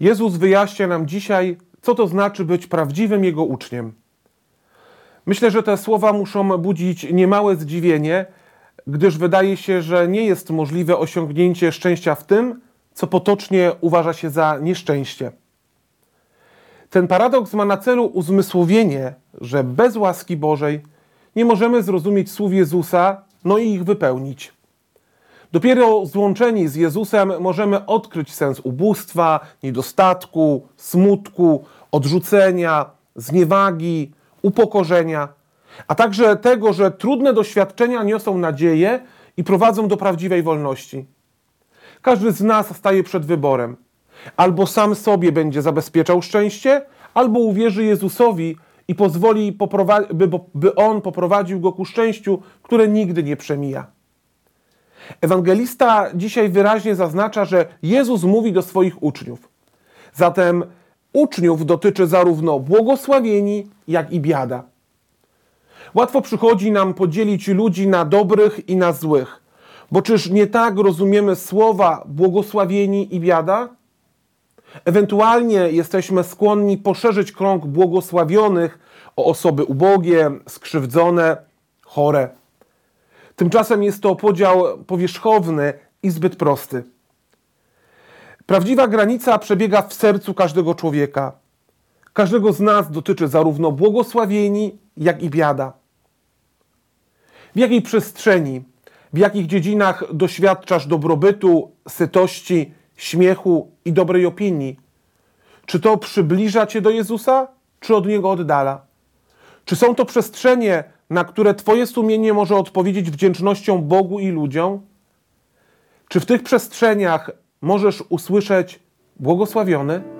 Jezus wyjaśnia nam dzisiaj, co to znaczy być prawdziwym Jego uczniem. Myślę, że te słowa muszą budzić niemałe zdziwienie, gdyż wydaje się, że nie jest możliwe osiągnięcie szczęścia w tym, co potocznie uważa się za nieszczęście. Ten paradoks ma na celu uzmysłowienie, że bez łaski Bożej nie możemy zrozumieć słów Jezusa, no i ich wypełnić. Dopiero złączeni z Jezusem możemy odkryć sens ubóstwa, niedostatku, smutku, odrzucenia, zniewagi, upokorzenia, a także tego, że trudne doświadczenia niosą nadzieję i prowadzą do prawdziwej wolności. Każdy z nas staje przed wyborem. Albo sam sobie będzie zabezpieczał szczęście, albo uwierzy Jezusowi i pozwoli, by, by On poprowadził go ku szczęściu, które nigdy nie przemija. Ewangelista dzisiaj wyraźnie zaznacza, że Jezus mówi do swoich uczniów. Zatem uczniów dotyczy zarówno błogosławieni, jak i biada. Łatwo przychodzi nam podzielić ludzi na dobrych i na złych, bo czyż nie tak rozumiemy słowa błogosławieni i biada? Ewentualnie jesteśmy skłonni poszerzyć krąg błogosławionych o osoby ubogie, skrzywdzone, chore. Tymczasem jest to podział powierzchowny i zbyt prosty. Prawdziwa granica przebiega w sercu każdego człowieka. Każdego z nas dotyczy zarówno błogosławieni, jak i biada. W jakiej przestrzeni, w jakich dziedzinach doświadczasz dobrobytu, sytości, śmiechu i dobrej opinii? Czy to przybliża cię do Jezusa, czy od niego oddala? Czy są to przestrzenie, na które Twoje sumienie może odpowiedzieć wdzięcznością Bogu i ludziom? Czy w tych przestrzeniach możesz usłyszeć błogosławiony?